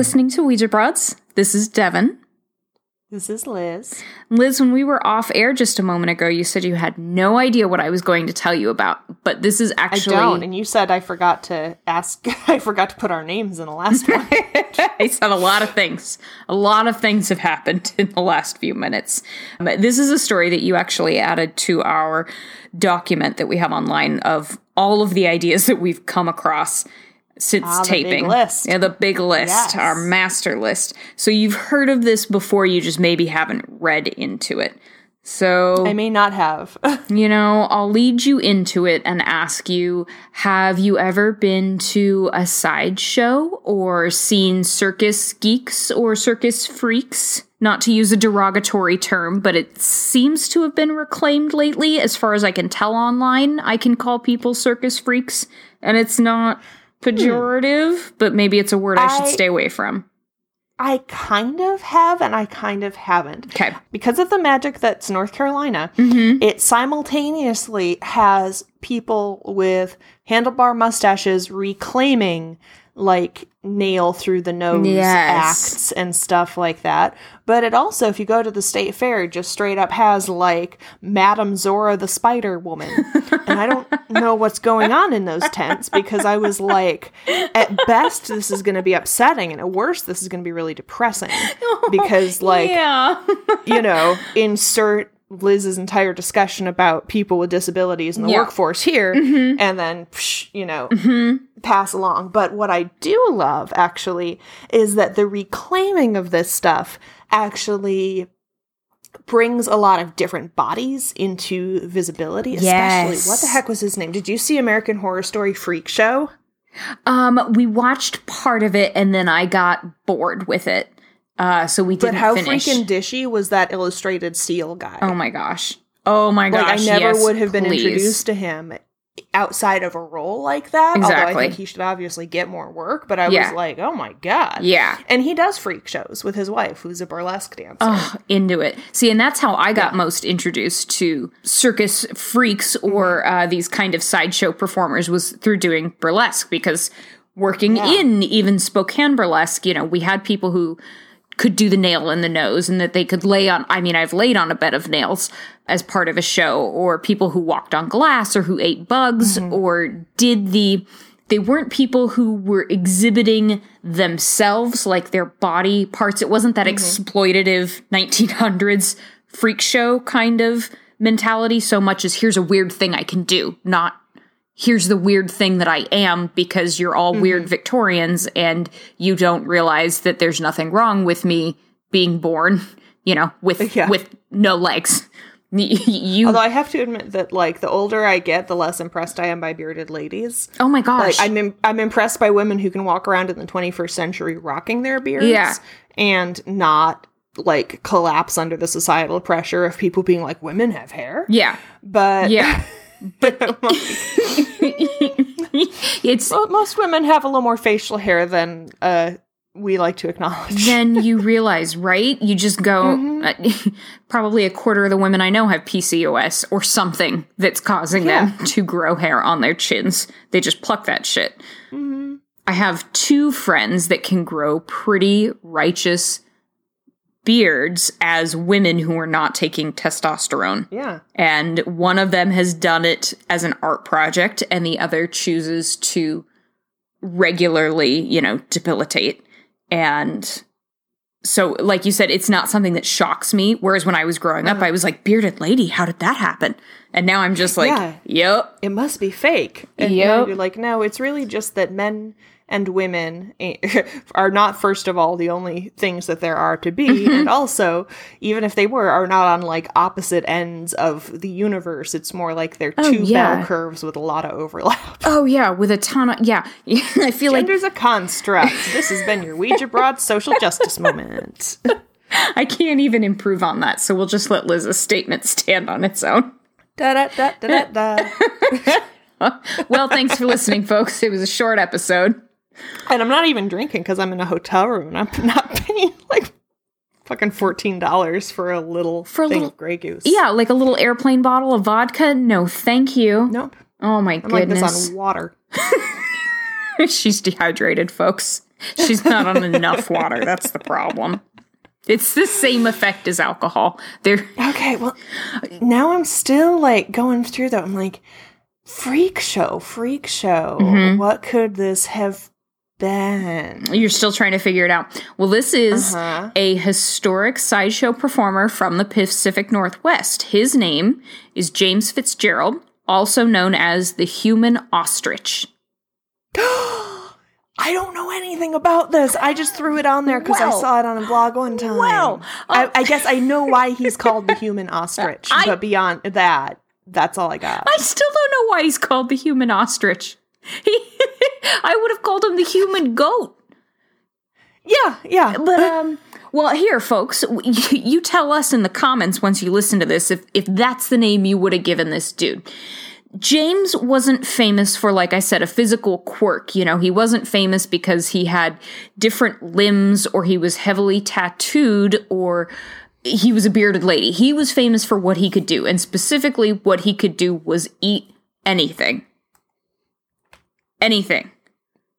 listening to Ouija Broads. This is Devon. This is Liz. Liz, when we were off air just a moment ago, you said you had no idea what I was going to tell you about, but this is actually. I don't, and you said I forgot to ask. I forgot to put our names in the last one. I said a lot of things. A lot of things have happened in the last few minutes. But this is a story that you actually added to our document that we have online of all of the ideas that we've come across since Ah, the taping. big list. Yeah, the big list, Yes. our master list. So you've heard of this before, you just maybe haven't read into it. So I may not have. you know, I'll lead you into it and ask you Have you ever been to a sideshow or seen circus geeks or circus freaks? Not to use a derogatory term, but it seems to have been reclaimed lately. As far as I can tell online, I can call people circus freaks, and it's not pejorative, but maybe it's a word I, should stay away from. I kind of have, and I kind of haven't. Okay. Because of the magic that's North Carolina, Mm-hmm. it simultaneously has people with handlebar mustaches reclaiming like nail through the nose Yes. acts and stuff like that. But it also, if you go to the state fair, just straight up has like Madame Zora the Spider Woman. and I don't know what's going on in those tents because I was like, at best, this is going to be upsetting, and at worst, this is going to be really depressing. Because, like, yeah. you know, insert Liz's entire discussion about people with disabilities in the Yeah. workforce here, mm-hmm. and then, psh, you know, mm-hmm. Pass along. But what I do love, actually, is that the reclaiming of this stuff actually brings a lot of different bodies into visibility especially Yes. what the heck was his name did you see american horror story freak show Um, we watched part of it and then I got bored with it. Uh, so we didn't but how finish. freaking dishy was that illustrated seal guy oh my gosh. Oh my like gosh. I never yes, would have been please. introduced to him outside of a role like that. Although I think he should obviously get more work. But I Yeah. was like, oh my god, Yeah. And he does freak shows with his wife, who's a burlesque dancer. Oh, into it. See, and that's how I got most introduced to circus freaks or Mm-hmm. uh, these kind of sideshow performers was through doing burlesque because working Yeah. in even Spokane burlesque, you know, we had people who could do the nail in the nose and that they could lay on I mean I've laid on a bed of nails as part of a show or people who walked on glass or who ate bugs Mm-hmm. or did the they weren't people who were exhibiting themselves like their body parts it wasn't that exploitative 1900s freak show kind of mentality so much as here's a weird thing I can do not here's the weird thing that I am because you're all mm-hmm. weird Victorians and you don't realize that there's nothing wrong with me being born, you know, with Yeah. with no legs. You Although I have to admit that, like, the older I get, the less impressed I am by bearded ladies. Oh my Like, gosh. I'm Im- I'm impressed by women who can walk around in the 21st century rocking their beards, Yeah. and not like collapse under the societal pressure of people being like, women have hair. yeah. But Yeah. it's Well, most women have a little more facial hair than uh, we like to acknowledge. then you realize, right? You just go Mm-hmm. uh, probably a quarter of the women I know have PCOS or something that's causing them to grow hair on their chins. They just pluck that shit. Mm-hmm. I have two friends that can grow pretty righteous beards as women who are not taking testosterone. Yeah. And one of them has done it as an art project, and the other chooses to regularly, you know, debilitate. And so, like you said, it's not something that shocks me. Whereas when I was growing up, uh-huh. I was like, bearded lady, how did that happen? And now I'm just like, Yeah. yep. It must be fake. And Yep. you're like, no, it's really just that men and women are not, first of all, the only things that there are to be. Mm-hmm. And also, even if they were, are not on like opposite ends of the universe. It's more like they're two Oh, yeah. bell curves with a lot of overlap. Oh, yeah, with a ton of, yeah. I feel like there's a construct. this has been your Ouija Broad social justice moment. I can't even improve on that. So we'll just let Liz's statement stand on its own. Da da da da da. Well, thanks for listening, folks. It was a short episode. And I'm not even drinking because I'm in a hotel room and I'm not paying like fucking fourteen dollars for a little For a thing little- Grey Goose. Yeah, like a little airplane bottle of vodka. No, thank you. Nope. Oh my I'm like goodness. this on water. She's dehydrated, folks. She's not on enough water. That's the problem. It's the same effect as alcohol. They're Okay, well, now I'm still like going through that. I'm like, freak show, freak show. Mm-hmm. What could this have been? you're still trying to figure it out. Well, this is Uh-huh. a historic sideshow performer from the Pacific Northwest. His name is James Fitzgerald, also known as the human ostrich. I don't know anything about this. I just threw it on there because I saw it on a blog one time. well, I, I guess I know why he's called the human ostrich, I- but beyond that, that's all I got. I still don't know why he's called the human ostrich. He, I would have called him the human goat. yeah, yeah. But um, well, here, folks, you, you tell us in the comments once you listen to this if if that's the name you would have given this dude. James wasn't famous for, like I said, a physical quirk. You know, he wasn't famous because he had different limbs or he was heavily tattooed or he was a bearded lady. He was famous for what he could do, and specifically what he could do was eat anything. Anything.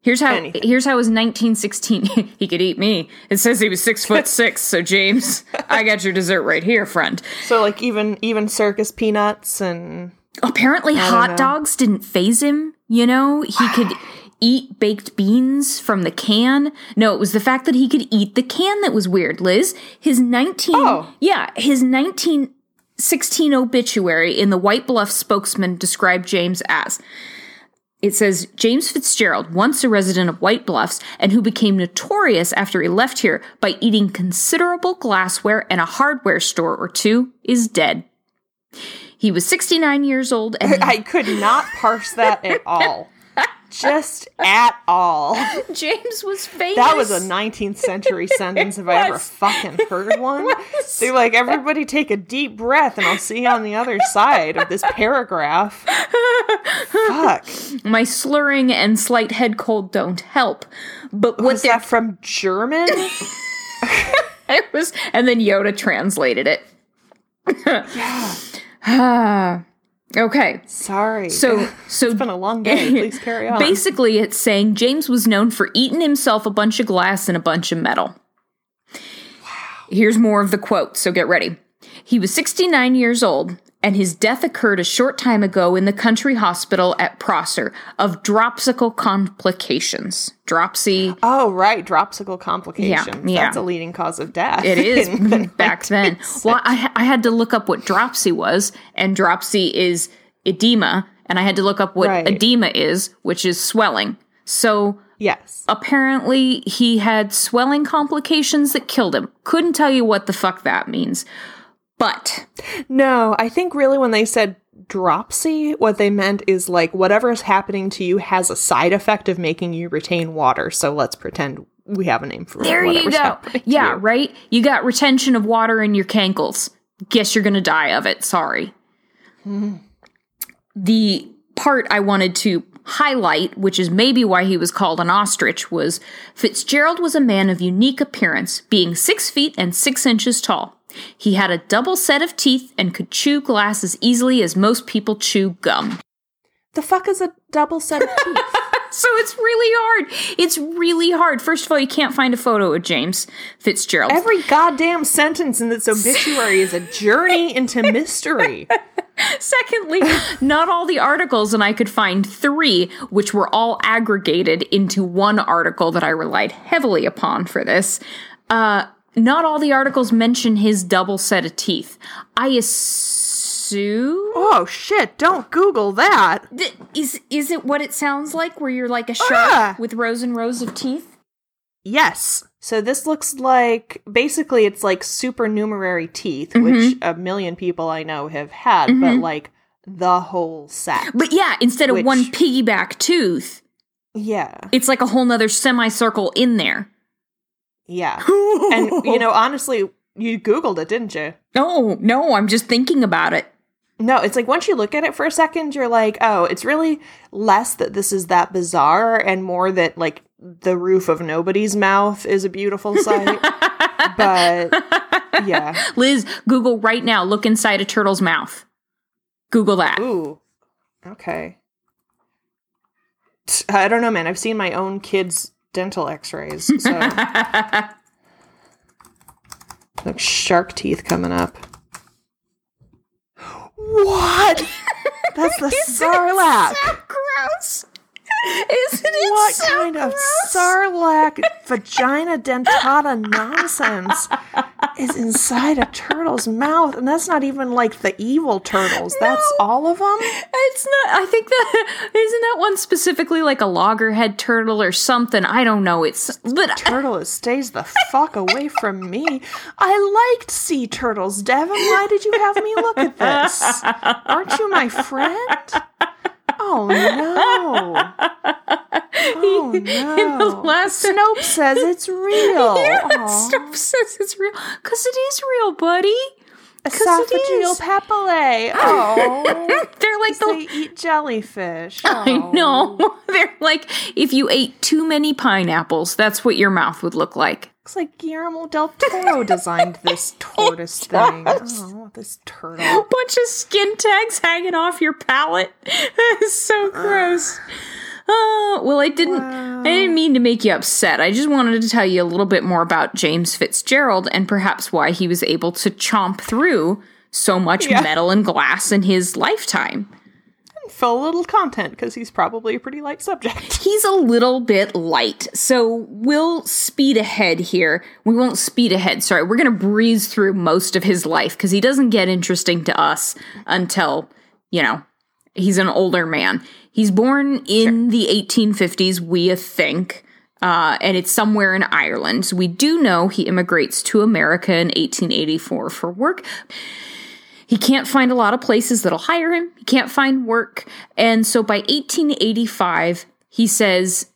Here's how Anything. here's how it was 1916 he could eat me. It says he was six foot six, so James, I got your dessert right here, friend. So like even even circus peanuts and Apparently, hot know. dogs didn't phase him. You know, he could eat baked beans from the can. No, it was the fact that he could eat the can that was weird. Liz, his 19 Oh. yeah, his 1916 obituary in the White Bluff spokesman described James as it says James Fitzgerald, once a resident of White Bluffs and who became notorious after he left here by eating considerable glassware and a hardware store or two, is dead. He was 69 years old and I could not parse that at all. Just at all. James was famous. That was a 19th century sentence if I ever fucking heard one. They're like, everybody take a deep breath and I'll see you on the other side of this paragraph. Fuck. My slurring and slight head cold don't help. But what Was that from German? it was and then Yoda translated it. yeah. Ah. Okay. Sorry. So so it's been a long day. Please carry on. Basically, it's saying James was known for eating himself a bunch of glass and a bunch of metal. Wow. Here's more of the quote, so get ready. He was 69 years old, and his death occurred a short time ago in the country hospital at Prosser of dropsical complications. Dropsy, Oh, right. Dropsical complications. yeah. That's a leading cause of death. it is the back then. Well, I, I had to look up what dropsy was, and dropsy is edema, and I had to look up what Right. edema is, which is swelling. So Yes. apparently he had swelling complications that killed him. Couldn't tell you what the fuck that means. But No, I think really when they said dropsy, what they meant is like whatever is happening to you has a side effect of making you retain water. So let's pretend we have a name for there you go. Yeah, you. right? You got retention of water in your cankles. Guess you're going to die of it. Sorry. Mm-hmm. The part I wanted to highlight, which is maybe why he was called an ostrich, was Fitzgerald was a man of unique appearance, being six feet and six inches tall. He had a double set of teeth and could chew glass as easily as most people chew gum. The fuck is a double set of teeth? So it's really hard. It's really hard. First of all, you can't find a photo of James Fitzgerald. Every goddamn sentence in this obituary is a journey into mystery. Secondly, not all the articles, and I could find three, which were all aggregated into one article that I relied heavily upon for this. Uh, not all the articles mention his double set of teeth. I assume. Oh shit, don't Google that. Th- Is is it what it sounds like, where you're like a shark Ah! with rows and rows of teeth? Yes. So this looks like basically it's like supernumerary teeth, Mm-hmm. which a million people I know have had, but like the whole set. But yeah, instead of one piggyback tooth, Yeah. it's like a whole nother semicircle in there. Yeah. And you know, honestly, you Googled it, didn't you? No, no, I'm just thinking about it. No, it's like once you look at it for a second, you're like, oh, it's really less that this is that bizarre and more that like the roof of nobody's mouth is a beautiful sight. but yeah. Liz, Google right now, look inside a turtle's mouth. Google that. Ooh. Okay. I don't know, man. I've seen my own kids dental x-rays. So like shark teeth coming up. What? That's the sarlacc. So gross. Isn't it What so kind of sarlacc vagina dentata nonsense is inside a turtle's mouth? And that's not even like the evil turtles. That's all of them? It's not. I think that isn't that one specifically like a loggerhead turtle or something. I don't know. It's but Turtle it stays the fuck away from me. I liked sea turtles, Devon. Why did you have me look at this? Aren't you my friend? Oh no. Oh in the no. last Snopes says it's real. Yeah. Stuff says it's real because it is real, buddy. Esophageal papillae. Oh. They're like the. they eat jellyfish. I Oh. know. They're like if you ate too many pineapples, that's what your mouth would look like. Looks like Guillermo del Toro designed this tortoise thing. Oh, this turtle. bunch of skin tags hanging off your palate. It's so gross. Oh, well, I didn't. I didn't mean to make you upset. I just wanted to tell you a little bit more about James Fitzgerald and perhaps why he was able to chomp through so much Yeah. metal and glass in his lifetime. Fill a little content because he's probably a pretty light subject. He's a little bit light, so we'll speed ahead here. We won't speed ahead, sorry. We're going to breeze through most of his life because he doesn't get interesting to us until, you know, he's an older man. He's born in the 1850s, we think, uh, and it's somewhere in Ireland. So we do know he immigrates to America in 1884 for work. He can't find a lot of places that'll hire him. He can't find work. And so by 1885, he says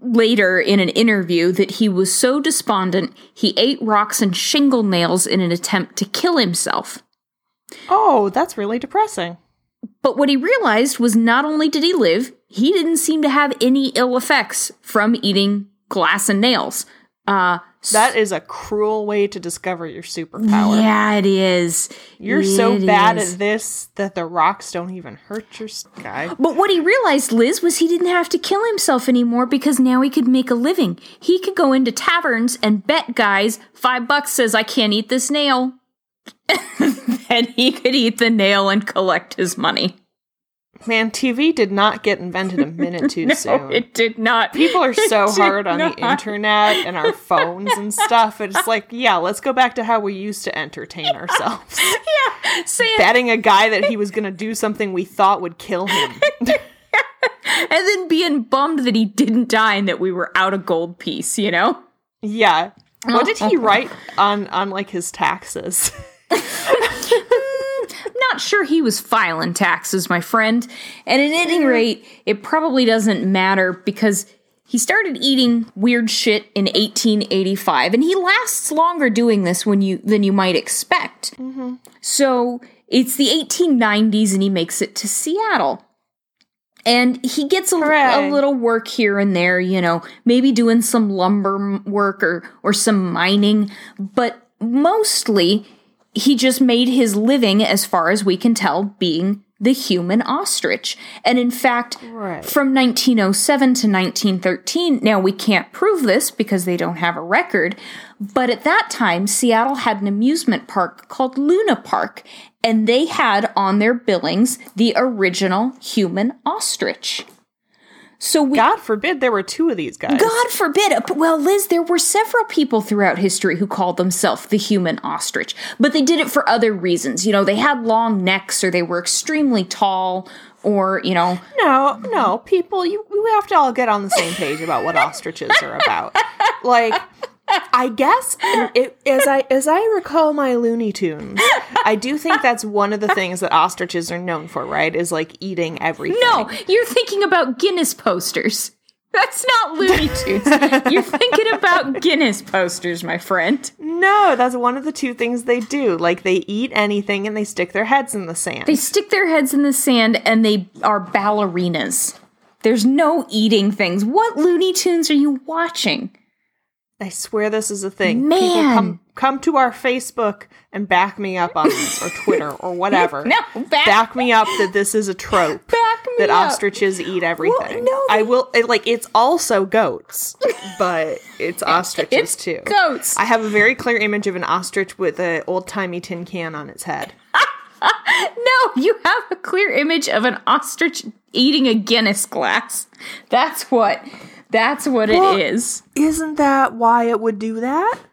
later in an interview that he was so despondent he ate rocks and shingle nails in an attempt to kill himself. Oh, that's really depressing. But what he realized was not only did he live, he didn't seem to have any ill effects from eating glass and nails. Uh, That is a cruel way to discover your superpower. yeah, it is. You're so It bad is. at this that the rocks don't even hurt your sky. But what he realized, Liz, was he didn't have to kill himself anymore because now he could make a living. He could go into taverns and bet guys five bucks says I can't eat this nail. and he could eat the nail and collect his money. Man, TV did not get invented a minute too No, soon. it did not. People are so hard on the internet and our phones and stuff. It's like, yeah, let's go back to how we used to entertain ourselves. Yeah, saying, Betting a guy that he was going to do something we thought would kill him. and then being bummed that he didn't die and that we were out a gold piece. You know. Yeah. What did he write on on like his taxes? Not sure he was filing taxes, my friend. And at any rate, it probably doesn't matter because he started eating weird shit in 1885, and he lasts longer doing this when you than you might expect. Mm-hmm. So it's the 1890s, and he makes it to Seattle. And he gets a, a little work here and there, you know, maybe doing some lumber work or or some mining, but mostly he just made his living, as far as we can tell, being the human ostrich. And in fact, Right. from 1907 to 1913, now we can't prove this because they don't have a record, but at that time, Seattle had an amusement park called Luna Park, and they had on their billings the original human ostrich. So we God forbid there were two of these guys. God forbid. Uh, Well, Liz, there were several people throughout history who called themselves the human ostrich, but they did it for other reasons. You know, they had long necks or they were extremely tall or, you know, No, no, people, you we have to all get on the same page about what ostriches are about. Like, I guess it, as I as I recall my Looney Tunes, I do think that's one of the things that ostriches are known for, right? Is like eating everything. no, you're thinking about Guinness posters. That's not Looney Tunes. you're thinking about Guinness posters, my friend. no, that's one of the two things they do. Like they eat anything and they stick their heads in the sand. They stick their heads in the sand and they are ballerinas. There's no eating things. What Looney Tunes are you watching? I swear this is a thing. Man. People come come to our Facebook and back me up on this, or Twitter, or whatever. No, back- back me up that this is a trope. Back that me up. ostriches eat everything. no, I will it, like it's also goats, but it's ostriches It's too. goats. I have a very clear image of an ostrich with an old timey tin can on its head. No, you have a clear image of an ostrich eating a Guinness glass. That's what. That's what Well- it is. Isn't that why it would do that?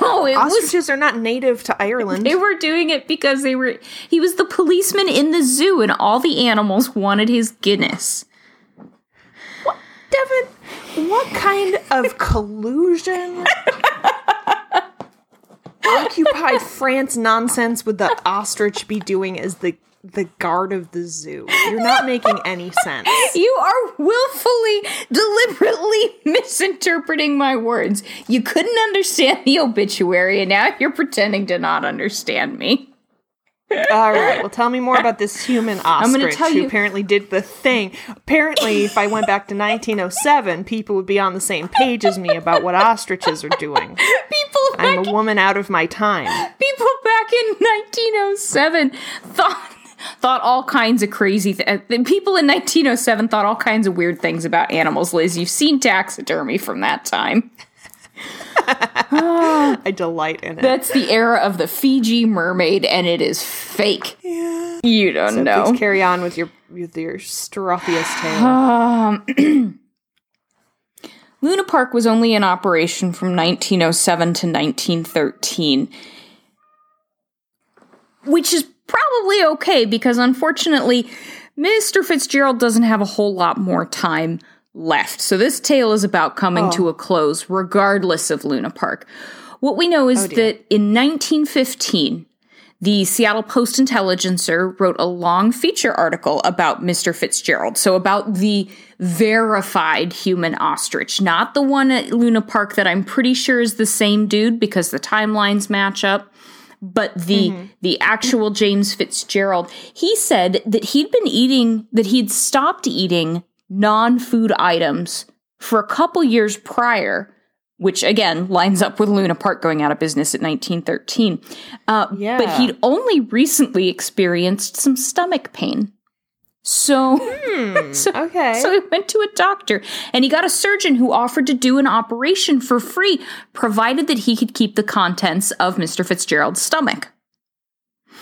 No, it was. Ostriches are not native to Ireland. They were doing it because they were. He was the policeman in the zoo, and all the animals wanted his Guinness. What, Devon, what kind of collusion? occupied France nonsense would the ostrich be doing as the the guard of the zoo? You're not making any sense. You are willfully, deliberately misinterpreting my words. You couldn't understand the obituary, and now you're pretending to not understand me. All right, well, tell me more about this human ostrich who you- apparently did the thing. Apparently, if I went back to 1907, people would be on the same page as me about what ostriches are doing. People I'm a woman out of my time. people back in 1907 thought thought all kinds of crazy th- uh, people in 1907 thought all kinds of weird things about animals liz you've seen taxidermy from that time I delight in it. that's the era of the fiji mermaid and it is fake yeah. you don't know Please carry on with your with your strophious tale. Um, Luna Park was only in operation from 1907 to 1913, which is probably okay because unfortunately, Mr. Fitzgerald doesn't have a whole lot more time left. So this tale is about coming to oh. a close regardless of Luna Park. What we know is oh, that in 1915, the Seattle Post Intelligencer wrote a long feature article about Mr. Fitzgerald. So, about the verified human ostrich, not the one at Luna Park that I'm pretty sure is the same dude because the timelines match up. But the the actual James Fitzgerald, he said that he'd been eating that he'd stopped eating non-food items for a couple years prior, which again lines up with Luna Park going out of business at 1913. Uh, Yeah. But he'd only recently experienced some stomach pain. So, hmm, so, okay. so he went to a doctor and he got a surgeon who offered to do an operation for free, provided that he could keep the contents of Mr. Fitzgerald's stomach.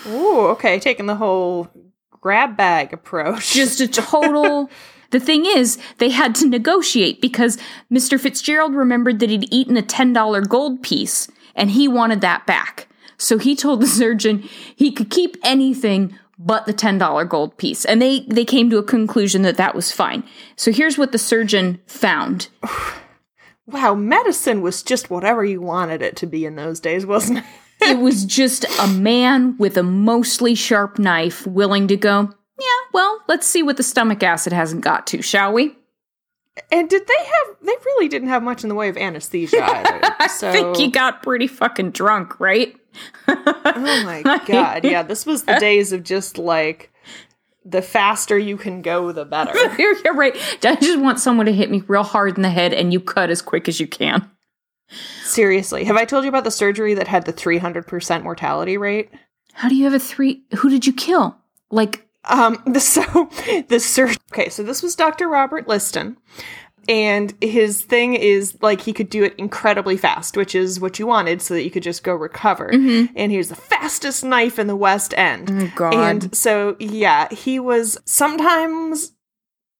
Ooh, okay, taking the whole grab bag approach. Just a total. the thing is, they had to negotiate because Mr. Fitzgerald remembered that he'd eaten a $10 gold piece and he wanted that back. So he told the surgeon he could keep anything but the $10 gold piece. And they, they came to a conclusion that that was fine. So here's what the surgeon found. wow, medicine was just whatever you wanted it to be in those days, wasn't it? it was just a man with a mostly sharp knife willing to go, yeah, well, let's see what the stomach acid hasn't got to, shall we? And did they have? They really didn't have much in the way of anesthesia either. So, I think you got pretty fucking drunk, right? oh my god, yeah, this was the days of just like the faster you can go, the better. You're, you're right. I just want someone to hit me real hard in the head and you cut as quick as you can. Seriously, have I told you about the surgery that had the three hundred percent mortality rate? How do you have a three? Who did you kill? Like, Um, the, so the search. okay, so this was Dr. Robert Liston, and his thing is like he could do it incredibly fast, which is what you wanted, so that you could just go recover. And he was the fastest knife in the West End. God. And so yeah, he was sometimes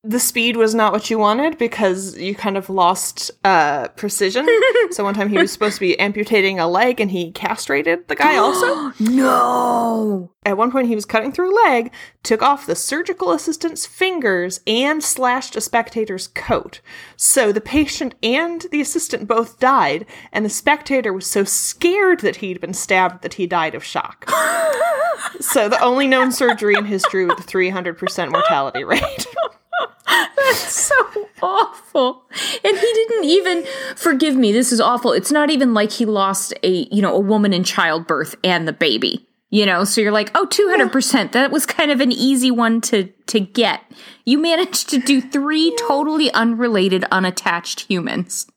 the speed was not what you wanted because you kind of lost uh precision. so one time he was supposed to be amputating a leg and he castrated the guy also. no. At one point, he was cutting through a leg, took off the surgical assistant's fingers, and slashed a spectator's coat. So the patient and the assistant both died, and the spectator was so scared that he'd been stabbed that he died of shock. so the only known surgery in history with a 300% mortality rate. so awful. And he didn't even forgive me. This is awful. It's not even like he lost a, you know, a woman in childbirth and the baby. You know, so you're like, "Oh, 200%. That was kind of an easy one to to get." You managed to do three totally unrelated unattached humans.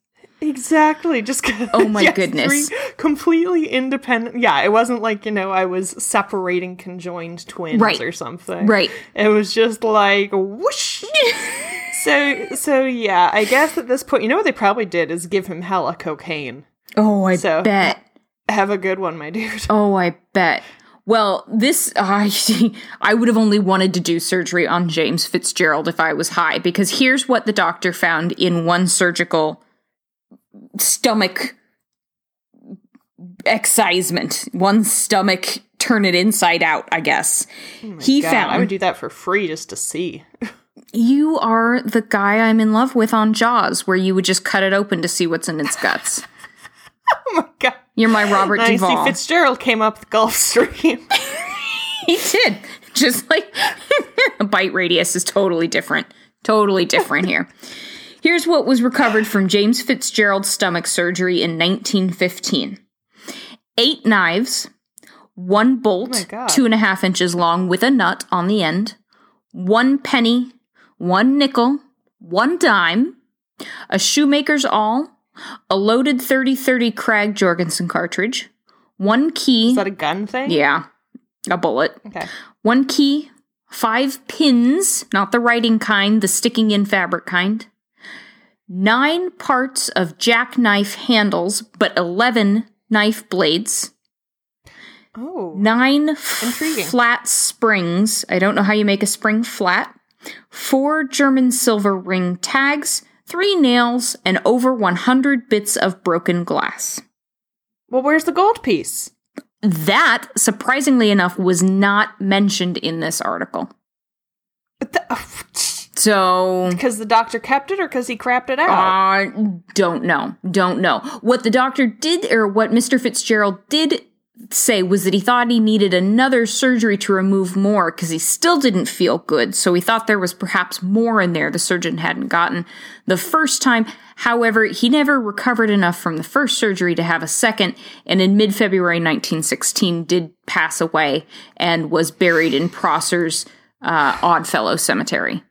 Exactly. Just Oh my yes, goodness. completely independent. Yeah, it wasn't like you know I was separating conjoined twins Right. or something. Right. It was just like whoosh. so so yeah, I guess at this point, you know what they probably did is give him hella cocaine. Oh, I So- bet. Have a good one, my dude. Oh, I bet. Well, this I I would have only wanted to do surgery on James Fitzgerald if I was high because here's what the doctor found in one surgical stomach excisement. One stomach turn it inside out, I guess. Oh he Oh God, found I would do that for free just to see. you are the guy I'm in love with on Jaws where you would just cut it open to see what's in its guts. oh my god. You're my Robert see Duvall. Fitzgerald came up the Gulf Stream. He did. Just like a bite radius is totally different. Totally different here. Here's what was recovered from James Fitzgerald's stomach surgery in 1915 eight knives, one bolt, oh God. two and a half inches long with a nut on the end, one penny, one nickel, one dime, a shoemaker's awl, a loaded 3030 Krag Jorgensen cartridge, one key. Is that a gun thing? yeah, a bullet. Okay. One key, five pins, not the writing kind, the sticking in fabric kind, nine parts of jackknife handles, but 11 knife blades, Oh. nine Intriguing. flat springs. I don't know how you make a spring flat, four German silver ring tags, three nails, and over 100 bits of broken glass. Well, where's the gold piece? That, surprisingly enough, was not mentioned in this article. Oh, So Because the doctor kept it or because he crapped it out? I don't know. Don't know. What the doctor did, or what Mr. Fitzgerald did say, was that he thought he needed another surgery to remove more because he still didn't feel good. So he thought there was perhaps more in there the surgeon hadn't gotten the first time. However, he never recovered enough from the first surgery to have a second, and in mid February 1916 did pass away and was buried in Prosser's uh, Oddfellow Cemetery.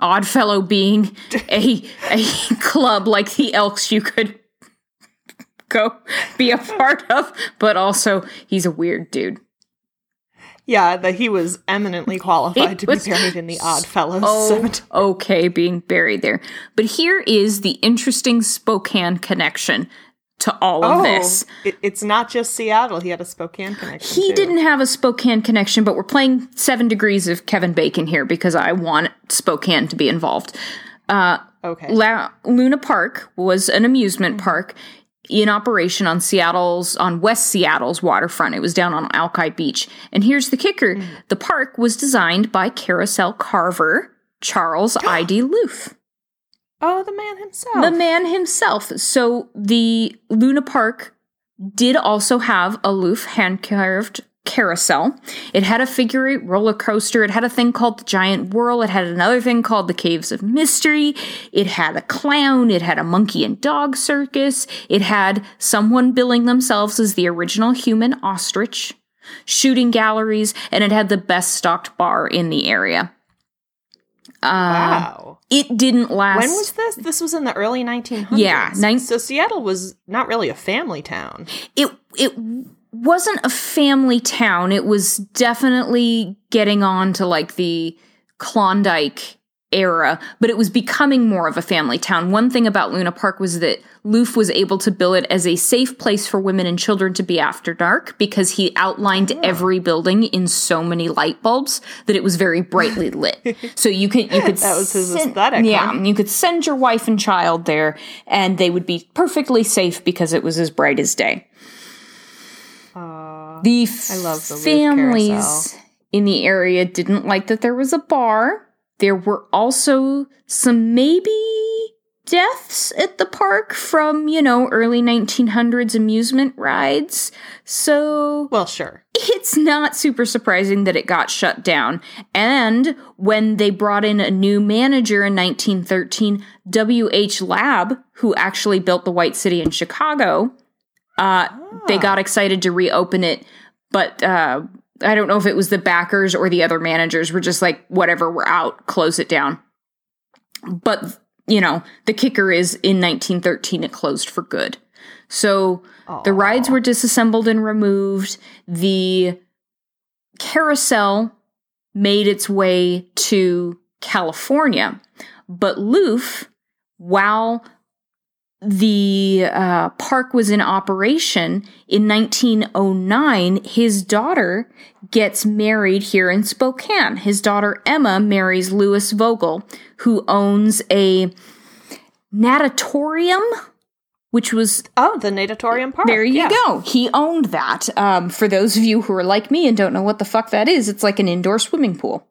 Oddfellow being a a club like the Elks you could go be a part of, but also he's a weird dude. yeah, that he was eminently qualified to be buried in the Odd Fellows Oh, Cemetery. okay, being buried there. But here is the interesting Spokane connection to all of this. Oh, it, it's not just Seattle. He had a Spokane connection. He too. didn't have a Spokane connection, but we're playing seven degrees of Kevin Bacon here because I want Spokane to be involved. Uh, Okay. La- Luna Park was an amusement park in operation on Seattle's on West Seattle's waterfront. It was down on Alki Beach. And here's the kicker: the park was designed by carousel carver Charles I.D. Looff, oh, the man himself. the man himself. So the Luna Park did also have a Looff hand carved carousel. It had a figure eight roller coaster. It had a thing called the Giant Whirl. It had another thing called the Caves of Mystery. It had a clown. It had a monkey and dog circus. It had someone billing themselves as the original human ostrich, shooting galleries, and it had the best stocked bar in the area. Um, wow. It didn't last. When was this? This was in the early 1900s. Yeah, nine- so Seattle was not really a family town. it it wasn't a family town. It was definitely getting on to like the Klondike era, but it was becoming more of a family town. One thing about Luna Park was that Looff was able to bill it as a safe place for women and children to be after dark because he outlined ah. every building in so many light bulbs that it was very brightly lit. so you could you could That was his send- aesthetic, Yeah, huh? you could send your wife and child there and they would be perfectly safe because it was as bright as day. The I love the families in the area didn't like that there was a bar. There were also some maybe deaths at the park from, you know, early 1900s amusement rides. So Well, sure. it's not super surprising that it got shut down. And when they brought in a new manager in 1913, W.H. Lab, who actually built the White City in Chicago, uh, they got excited to reopen it. But uh, I don't know if it was the backers or the other managers were just like, whatever, we're out, close it down. But you know, the kicker is in 1913 it closed for good. So the rides were disassembled and removed. The carousel made its way to California, but Looff, while the uh, park was in operation in 1909, his daughter gets married here in Spokane. His daughter Emma marries Louis Vogel, who owns a natatorium, which was Oh, the Natatorium Park. there you yeah. go. He owned that. Um, for those of you who are like me and don't know what the fuck that is, it's like an indoor swimming pool.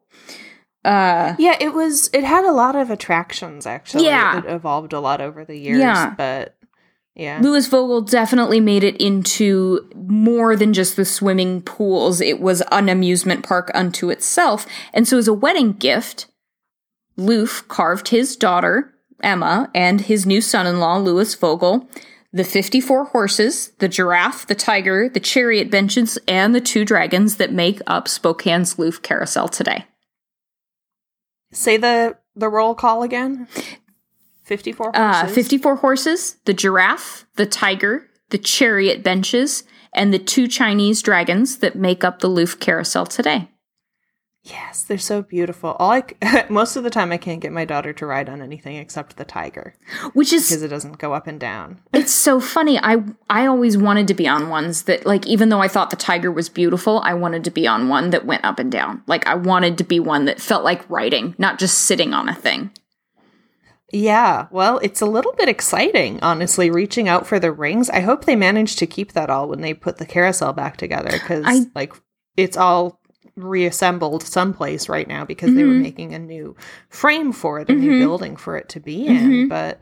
Uh, Yeah, it was. It had a lot of attractions. Actually, Yeah. it evolved a lot over the years. Yeah. but yeah, Louis Vogel definitely made it into more than just the swimming pools. It was an amusement park unto itself. And so, as a wedding gift, Looff carved his daughter, Emma, and his new son in law, Louis Vogel, the 54 horses, the giraffe, the tiger, the chariot benches, and the two dragons that make up Spokane's Looff Carousel today. Say the the roll call again. Fifty four Uh, 54 horses, the giraffe, the tiger, the chariot benches, and the two Chinese dragons that make up the Looff Carousel today. Yes, they're so beautiful. All I c- most of the time I can't get my daughter to ride on anything except the tiger Which is because it doesn't go up and down. it's so funny. I I always wanted to be on ones that like even though I thought the tiger was beautiful, I wanted to be on one that went up and down. Like I wanted to be one that felt like riding, not just sitting on a thing. Yeah, well, it's a little bit exciting, honestly, reaching out for the rings. I hope they manage to keep that all when they put the carousel back together because, like, it's all reassembled someplace right now because they were Mhm. making a new frame for it, a new Mhm. building for it to be in. Mhm. But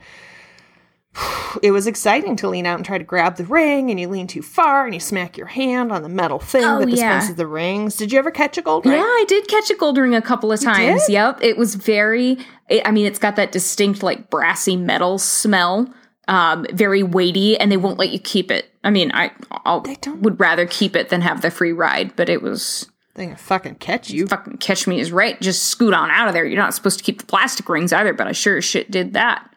it was exciting to lean out and try to grab the ring, and you lean too far and you smack your hand on the metal thing Oh, that yeah. dispenses the rings. Did you ever catch a gold ring? Yeah, I did catch a gold ring a couple of times. Yep, it was very. It, I mean, it's got that distinct like brassy metal smell. Um, very weighty, and they won't let you keep it. I mean, I I'll, They don't- would rather keep it than have the free ride, but it was They can fucking catch you. fucking catch me is right. Just scoot on out of there. You're not supposed to keep the plastic rings either, but I sure as shit did that.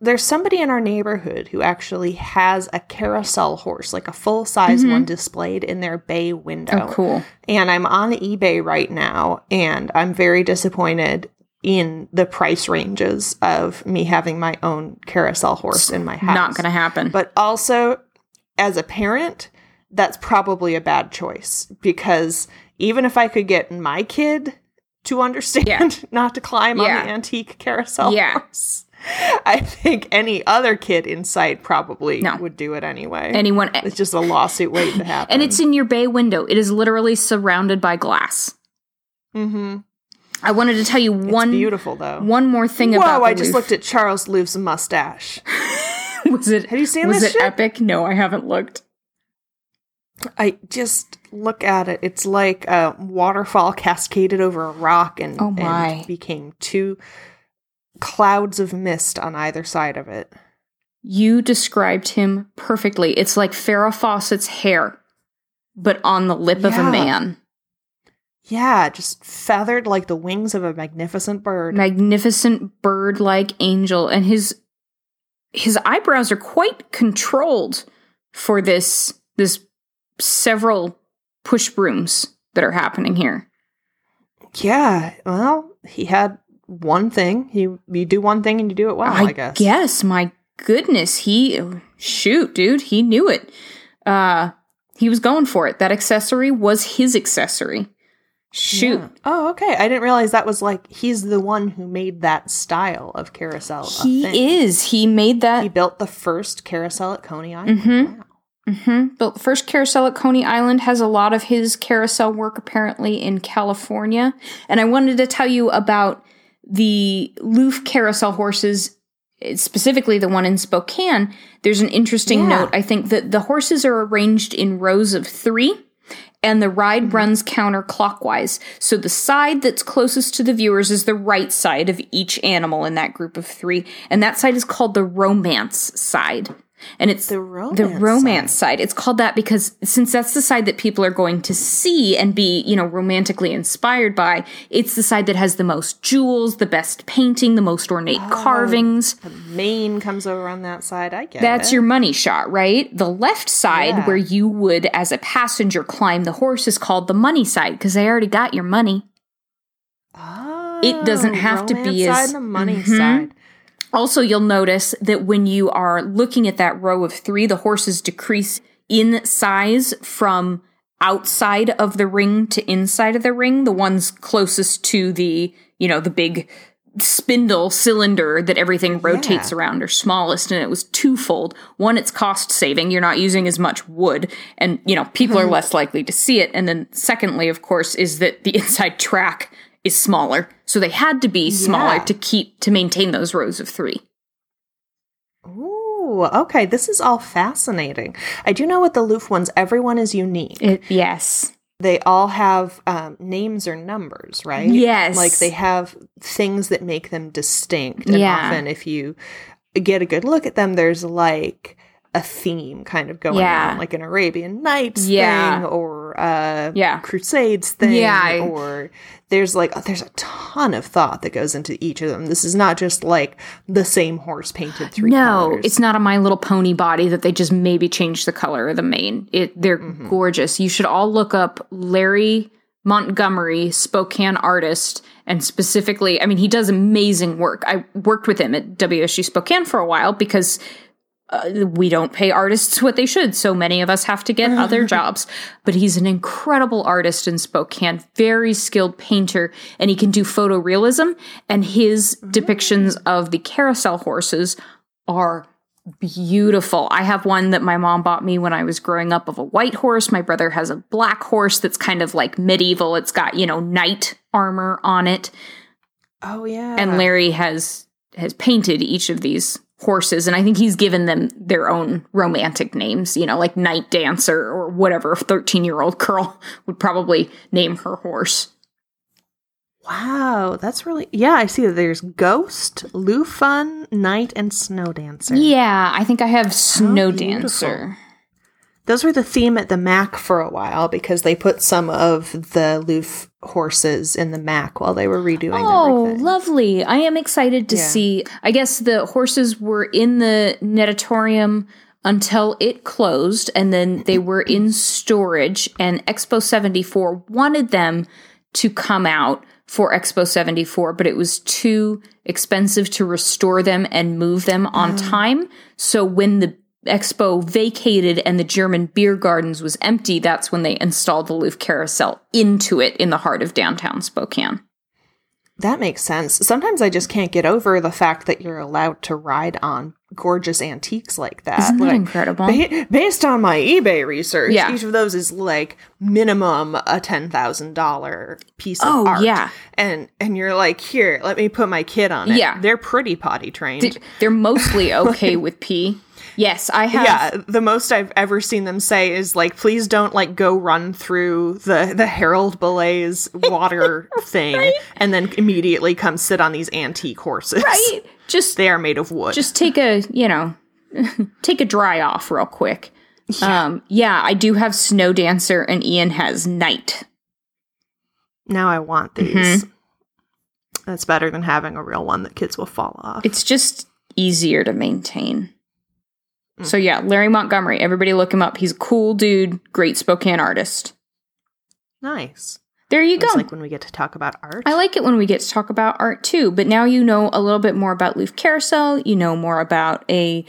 there's somebody in our neighborhood who actually has a carousel horse, like a full size one displayed in their bay window. Mm-hmm. Oh, cool. And I'm on eBay right now, and I'm very disappointed in the price ranges of me having my own carousel horse in my house. Not gonna happen. But also, as a parent, that's probably a bad choice because even if I could get my kid to understand Yeah. not to climb Yeah. on the antique carousel Yeah. I think any other kid in sight probably No. would do it anyway. Anyone, it's just a lawsuit waiting to happen. and it's in your bay window. It is literally surrounded by glass. mm-hmm. I wanted to tell you It's one beautiful though. one more thing about. Whoa! I just looked at Charles Looff's mustache. was it? Have you seen was this it shit? epic? No, I haven't looked. I just look at it. It's like a waterfall cascaded over a rock and, Oh and became two clouds of mist on either side of it. You described him perfectly. It's like Farrah Fawcett's hair, but on the lip of a man. Yeah, just feathered like the wings of a magnificent bird. Magnificent bird-like angel, and his his eyebrows are quite controlled for this this several push brooms that are happening here. yeah, well, he had one thing. He you do one thing and you do it well, I, guess. my goodness, he shoot, dude, he knew it. Uh he was going for it. That accessory was his accessory. Shoot. Yeah. Oh, okay. I didn't realize that was like he's the one who made that style of carousel. He is. He made that He built the first carousel at Coney Island. Mhm. Wow. Hmm the first carousel at Coney Island has a lot of his carousel work apparently in California. And I wanted to tell you about the Looff carousel horses, specifically the one in Spokane. There's an interesting Yeah. note. I think that the horses are arranged in rows of three. And the ride runs counterclockwise. So the side that's closest to the viewers is the right side of each animal in that group of three. And that side is called the romance side. And it's The romance the romance side. It's called that because since that's the side that people are going to see and be, you know, romantically inspired by, it's the side that has the most jewels, the best painting, the most ornate carvings. The main comes over on that side. I get That's it. your money shot, right? The left side, Yeah. where you would, as a passenger, climb the horse, is called the money side because they already got your money. It doesn't Oh, have to be as- and the money Mhm. side. Also, you'll notice that when you are looking at that row of three, the horses decrease in size from outside of the ring to inside of the ring. The ones closest to the, you know, the big spindle cylinder that everything rotates Yeah. around are smallest and it was twofold one it's cost saving you're not using as much wood and you know people are mm-hmm. less likely to see it and then secondly of course is that the inside track is smaller so they had to be smaller Yeah. to keep to maintain those rows of three Ooh, okay. This is all fascinating. I do know with the Looff ones, everyone is unique. it, yes they all have um, names or numbers, right? Yes. Like they have things that make them distinct. And Yeah. often, if you get a good look at them, there's like a theme kind of going Yeah. on, like an Arabian Nights Yeah. thing or a Yeah. Crusades thing. Yeah, I- Or there's like, there's a ton of thought that goes into each of them. This is not just like the same horse painted three no colors. it's not a my little pony body that they just maybe changed the color of the mane it they're Mm-hmm. gorgeous you should all look up larry montgomery spokane artist and specifically i mean he does amazing work i worked with him at wsu spokane for a while because uh, we don't pay artists what they should. So many of us have to get other jobs. But he's an incredible artist in Spokane, very skilled painter, and he can do photorealism. And his depictions of the carousel horses are beautiful. I have one that my mom bought me when I was growing up of a white horse. My brother has a black horse that's kind of like medieval. It's got, you know, knight armor on it oh, yeah. and Larry has has painted each of these horses and I think he's given them their own romantic names, you know, like Night Dancer or whatever a 13-year-old girl would probably name her horse. Wow, that's really yeah. I see that there's Ghost, Lufun, Night, and Snow Dancer. Yeah, I think I have Snow beautiful. Dancer. Those were the theme at the Mac for a while because they put some of the Looff horses in the Mac while they were redoing Oh, everything. lovely. I am excited to Yeah. see. I guess the horses were in the natatorium until it closed and then they were in storage and Expo 74 wanted them to come out for Expo 74, but it was too expensive to restore them and move them on time. So when the Expo vacated and the German beer gardens was empty, that's when they installed the Looff Carousel into it in the heart of downtown Spokane. That makes sense. Sometimes I just can't get over the fact that you're allowed to ride on gorgeous antiques like that. Isn't that Like, incredible? ba- based on my eBay research, Yeah. each of those is like minimum a ten thousand dollar piece of Oh, art. yeah. and and you're like, here, let me put my kid on it. Yeah. they're pretty potty trained. They're mostly okay with pee. Yes, I have. yeah, the most I've ever seen them say is like, please don't like go run through the the Harold Belay's water thing and then immediately come sit on these antique horses. Right? Just They are made of wood. just take a, you know, take a dry off real quick. Yeah. Um yeah, I do have Snow Dancer and Ian has Night. now I want these. Mm-hmm. That's better than having a real one that kids will fall off. It's just easier to maintain. So yeah, Larry Montgomery, everybody look him up. He's a cool dude, great Spokane artist. nice. There you go. It's like when we get to talk about art. I like it when we get to talk about art too, but now you know a little bit more about Looff Carousel. You know more about a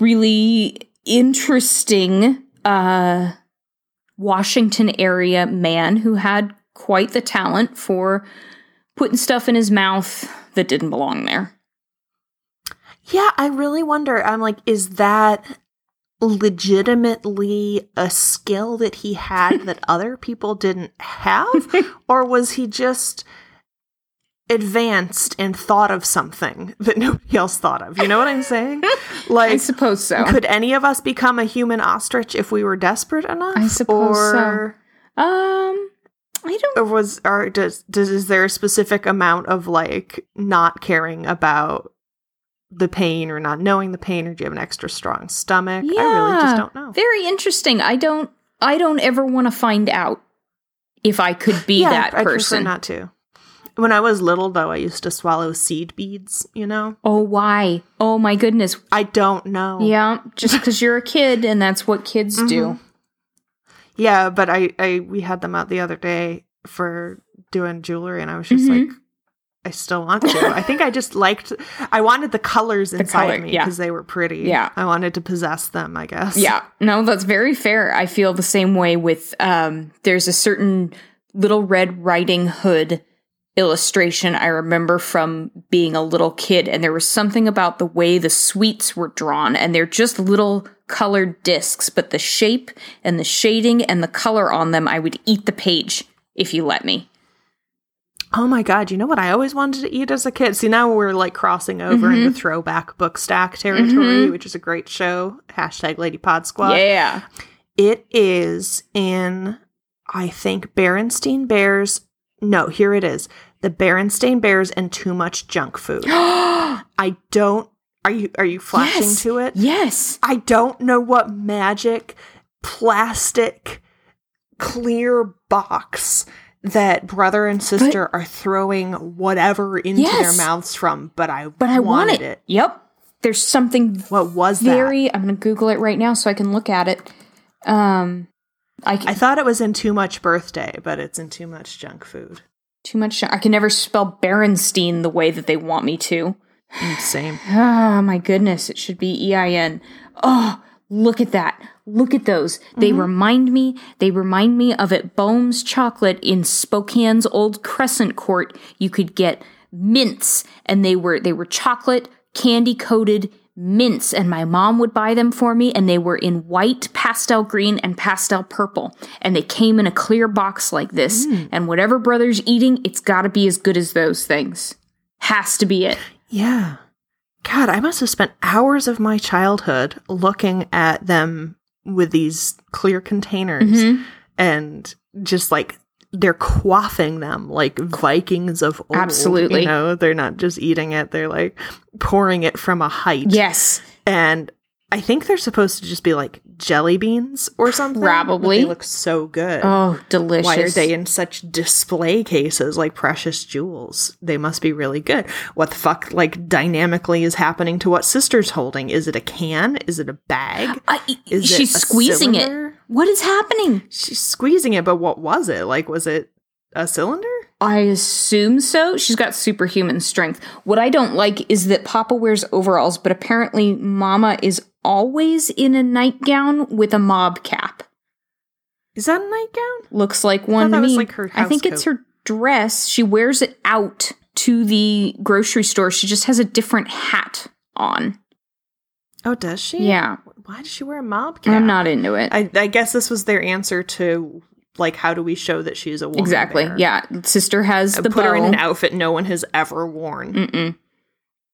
really interesting uh, Washington area man who had quite the talent for putting stuff in his mouth that didn't belong there. Yeah, I really wonder. I'm like, is that legitimately a skill that he had that other people didn't have? or was he just advanced and thought of something that nobody else thought of? You know what I'm saying? Like I suppose so. could any of us become a human ostrich if we were desperate enough? I suppose so. Um, I don't. Or was or does does is there a specific amount of like not caring about the pain or not knowing the pain or do you have an extra strong stomach? I really just don't know. Very interesting. I don't I don't ever want to find out if I could be that I prefer person. not to. When I was little, though, I used to swallow seed beads. You know, oh, why? Oh my goodness. I don't know. Yeah, just because you're a kid and that's what kids do. Mhm. yeah, but I, I, we had them out the other day for doing jewelry, and I was just Mhm. like, I still want to. I think I just liked. I wanted the colors inside color, me yeah. because they were pretty. Yeah. I wanted to possess them. I guess. Yeah, no, that's very fair. I feel the same way with um there's a certain little red riding hood illustration I remember from being a little kid and there was something about the way the sweets were drawn and they're just little colored discs but the shape and the shading and the color on them I would eat the page if you let me. Oh my god! You know what I always wanted to eat as a kid? See, now we're like crossing over Mm-hmm. into throwback book stack territory, which is a great show. Hashtag Lady Pod Squad. yeah. It is in, I think, Berenstain Bears. No, here it is. The Berenstain Bears and Too Much Junk Food. I don't. Are you are you flashing Yes. to it? yes. I don't know what magic plastic clear box that brother and sister are throwing whatever into Yes. their mouths from, but I But I want wanted it. Yep. There's something What was that? i'm gonna google it right now so i can look at it um i, can I thought it was in Too Much Birthday, but it's in Too Much Junk Food. too much i can never spell berenstein the way that they want me to Same. oh my goodness it should be ein oh look at that. Look at those. They mm-hmm. remind me they remind me of at bohm's chocolate in spokane's old crescent court you could get mints and they were they were chocolate candy coated mints and my mom would buy them for me and they were in white pastel green and pastel purple and they came in a clear box like this mm. and whatever brother's eating it's got to be as good as those things. Has to be it. Yeah. God, I must have spent hours of my childhood looking at them with these clear containers Mm-hmm. and just like they're quaffing them like Vikings of old. Absolutely. You know, they're not just eating it, they're like pouring it from a height. yes And I think they're supposed to just be like jelly beans or something. Probably. They look so good. oh delicious Why are they in such display cases like precious jewels? They must be really good. What the fuck, like, dynamically is happening to what sister's holding? Is it a can? Is it a bag? I, Is it she's a squeezing cylinder? it what is happening She's squeezing it, but what was it? Like, was it a cylinder? I assume so. She's got superhuman strength. What I don't like is that Papa wears overalls, but apparently Mama is always in a nightgown with a mob cap. Is that a nightgown? Looks like one that to was, me. like, her I think house it's her dress. She wears it out to the grocery store. She just has a different hat on. Oh, does she? Yeah, Why does she wear a mob cap? I'm not into it. I, I guess this was their answer to, like, how do we show that she's a woman? exactly. bear? Yeah, sister has the Put her in an outfit no one has ever worn. Mm-mm.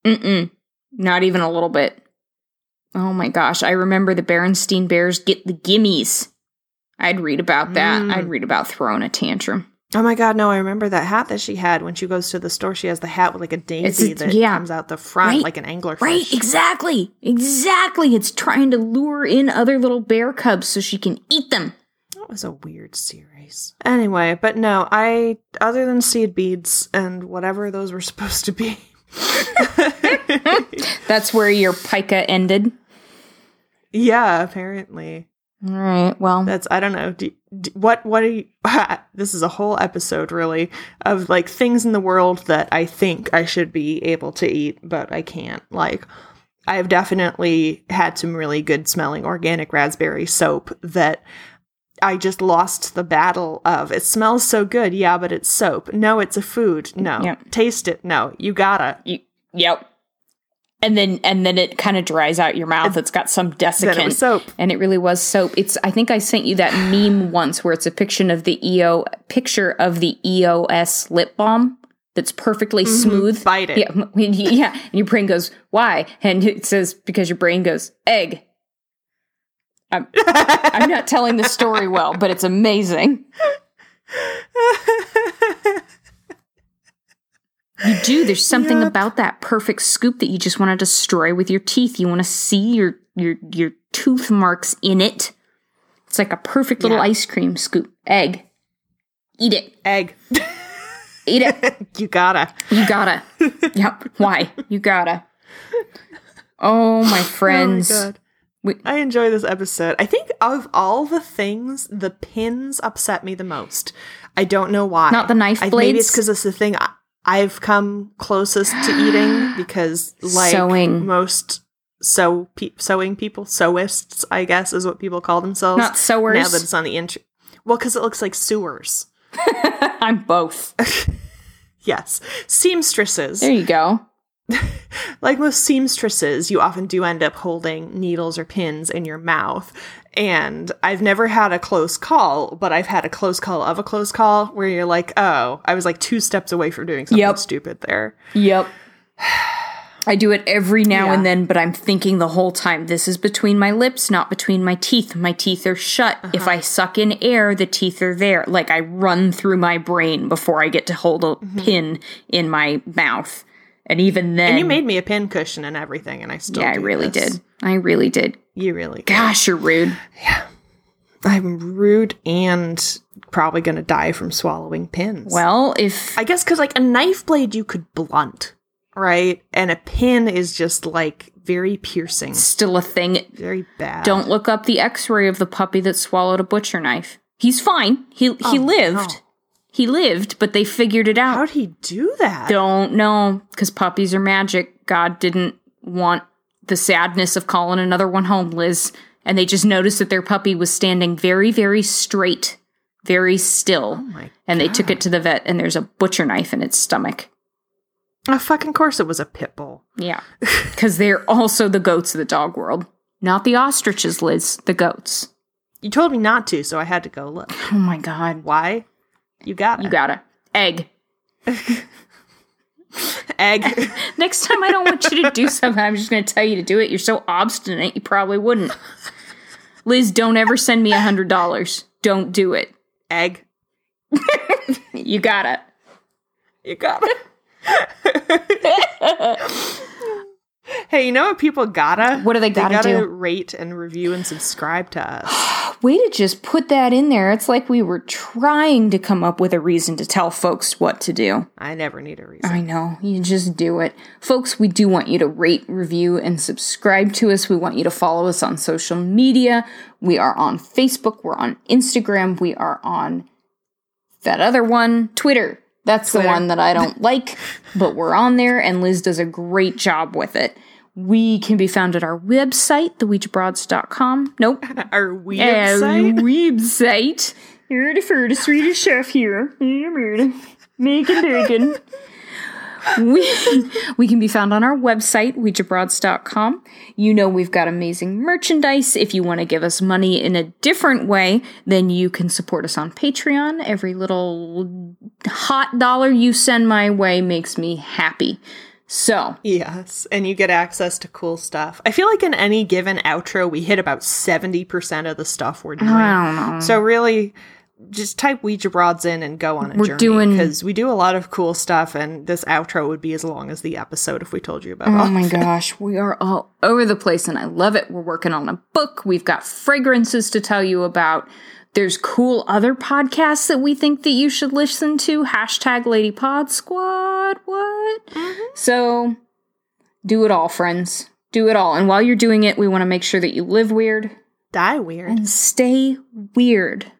Mm-mm. Not even a little bit. Oh my gosh. I remember the Berenstain Bears get the gimmies. I'd read about that. Mm. I'd read about throwing a tantrum. Oh my god, no, I remember that hat that she had when she goes to the store. She has the hat with like a daisy that yeah. comes out the front Right. like an anglerfish. Right, exactly. Exactly. It's trying to lure in other little bear cubs so she can eat them. That was a weird series. Anyway, but no, I other than seed beads and whatever those were supposed to be. That's where your pica ended. yeah, apparently. All right. Well, That's I don't know. Do, do, what what are you This is a whole episode really of like things in the world that I think I should be able to eat but I can't. Like I've definitely had some really good smelling organic raspberry soap that I just lost the battle of. It smells so good. Yeah, but it's soap. No, it's a food. No. Yeah. Taste it. No. You gotta. you, yep. And then and then it kind of dries out your mouth. It's got some desiccant. It soap. and it really was soap. It's I think I sent you that meme once where it's a picture of the EO picture of the EOS lip balm that's perfectly mm-hmm. smooth. Bite it. Yeah, yeah. And your brain goes, "Why?" And it says because your brain goes, "Egg." I'm, I'm not telling the story well, but it's amazing. You do. There's something Yep. about that perfect scoop that you just want to destroy with your teeth. You want to see your your your tooth marks in it. It's like a perfect little Yeah. ice cream scoop. Egg. Eat it. Egg. Eat it. you gotta. You gotta. yep. Why? You gotta. Oh my friends. Oh my. We- I enjoy this episode. I think of all the things, the pins upset me the most. I don't know why. Not the knife I- Maybe it's because it's the thing I, I've come closest to eating because, like Sewing. most sew pe- sewing people, sewists, I guess, is what people call themselves. Not sewers. Now that it's on the intro. Well, because it looks like sewers. I'm both. Yes, seamstresses. There you go. like most seamstresses, you often do end up holding needles or pins in your mouth. And I've never had a close call, but I've had a close call of a close call where you're like, oh, I was like two steps away from doing something Yep. stupid there. Yep. I do it every now Yeah. and then, but I'm thinking the whole time this is between my lips, not between my teeth. My teeth are shut. If Uh-huh. I suck in air, the teeth are there. Like I run through my brain before I get to hold a pin in my mouth. And even then. And you made me a pin cushion and everything, and I still yeah, I really this. did. I really did. You really did. Gosh, you're rude. Yeah, I'm rude and probably gonna die from swallowing pins. Well, if I guess because like a knife blade you could blunt, right? And a pin is just like very piercing, still a thing, very bad. don't look up the X-ray of the puppy that swallowed a butcher knife. He's fine. He he Oh, lived. no. He lived, but they figured it out. How'd he do that? Don't know because puppies are magic. God didn't want the sadness of calling another one home, Liz. And they just noticed that their puppy was standing very, very straight, very still. Oh and they took it to the vet, and there's a butcher knife in its stomach. Oh, fucking course it was a pit bull. Yeah. Because they're also the goats of the dog world. Not the ostriches, Liz, the goats. You told me not to, so I had to go look. Oh my God. Why? You got it. You gotta. Egg. Egg. Next time I don't want you to do something, I'm just going to tell you to do it. You're so obstinate, you probably wouldn't. Liz, don't ever send me a $100. Don't do it. Egg. You got it. You got it. Hey, you know what people gotta? What do they gotta do? rate and review and subscribe to us. Way to just put that in there. It's like we were trying to come up with a reason to tell folks what to do. I never need a reason. I know. You just do it. Folks, we do want you to rate, review, and subscribe to us. We want you to follow us on social media. We are on Facebook. We're on Instagram. We are on that other one, Twitter. That's the one that I don't like, but we're on there, and Liz does a great job with it. We can be found at our website, theouijabroads.com. Nope. Our weird Our website. You're the first Swedish chef here making bacon. We, we can be found on our website, ouijabroads.com. You know we've got amazing merchandise. If you want to give us money in a different way, then you can support us on Patreon. Every little hot dollar you send my way makes me happy. So, Yes, and you get access to cool stuff. I feel like in any given outro, we hit about 70% of the stuff we're doing. I don't know. So really, just type Ouija Broads in and go on a We're journey. doing- because we do a lot of cool stuff, and this outro would be as long as the episode if we told you about. It. Oh my it. gosh, we are all over the place and I love it. We're working on a book. We've got fragrances to tell you about. There's cool other podcasts that we think that you should listen to. Hashtag Lady Pod Squad. What? Mm-hmm. So do it all, friends. Do it all. And while you're doing it, we want to make sure that you live weird Die weird. and stay weird.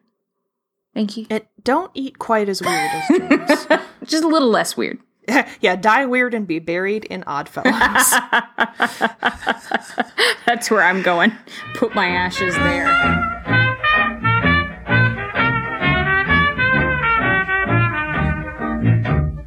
Thank you. And don't eat quite as weird as dreams. Just a little less weird. yeah, die weird and be buried in Oddfellows. That's where I'm going. Put my ashes there.